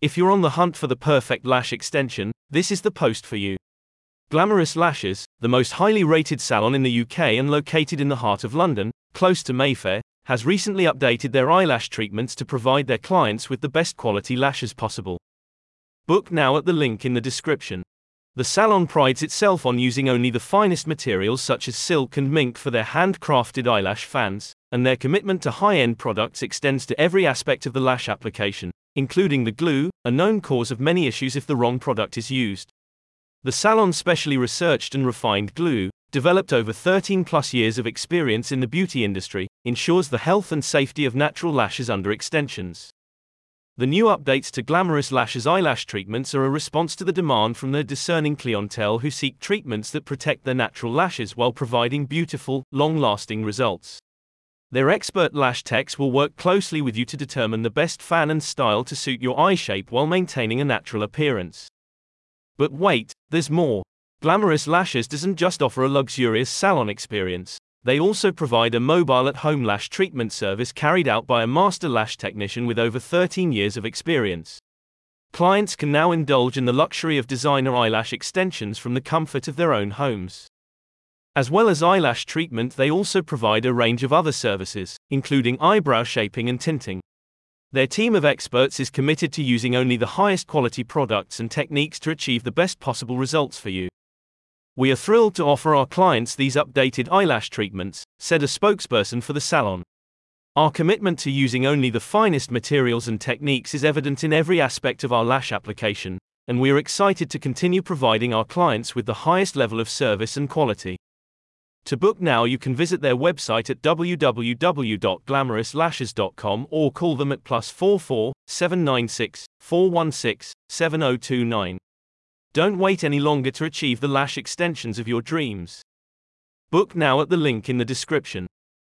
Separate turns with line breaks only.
If you're on the hunt for the perfect lash extension, this is the post for you. Glamorous Lashes, the most highly rated salon in the UK and located in the heart of London, close to Mayfair, has recently updated their eyelash treatments to provide their clients with the best quality lashes possible. Book now at the link in the description. The salon prides itself on using only the finest materials such as silk and mink for their handcrafted eyelash fans, and their commitment to high end products extends to every aspect of the lash application, including the glue, a known cause of many issues if the wrong product is used. The salon's specially researched and refined glue, developed over 13 plus years of experience in the beauty industry, ensures the health and safety of natural lashes under extensions. The new updates to Glamorous Lashes eyelash treatments are a response to the demand from their discerning clientele who seek treatments that protect their natural lashes while providing beautiful, long lasting results. Their expert lash techs will work closely with you to determine the best fan and style to suit your eye shape while maintaining a natural appearance. But wait, there's more. Glamorous Lashes doesn't just offer a luxurious salon experience. They also provide a mobile at home lash treatment service carried out by a master lash technician with over 13 years of experience. Clients can now indulge in the luxury of designer eyelash extensions from the comfort of their own homes. As well as eyelash treatment, they also provide a range of other services, including eyebrow shaping and tinting. Their team of experts is committed to using only the highest quality products and techniques to achieve the best possible results for you. We are thrilled to offer our clients these updated eyelash treatments, said a spokesperson for the salon. Our commitment to using only the finest materials and techniques is evident in every aspect of our lash application, and we are excited to continue providing our clients with the highest level of service and quality. To book now, you can visit their website at www.glamorouslashes.com or call them at plus 44 796 416 7029. Don't wait any longer to achieve the lash extensions of your dreams. Book now at the link in the description.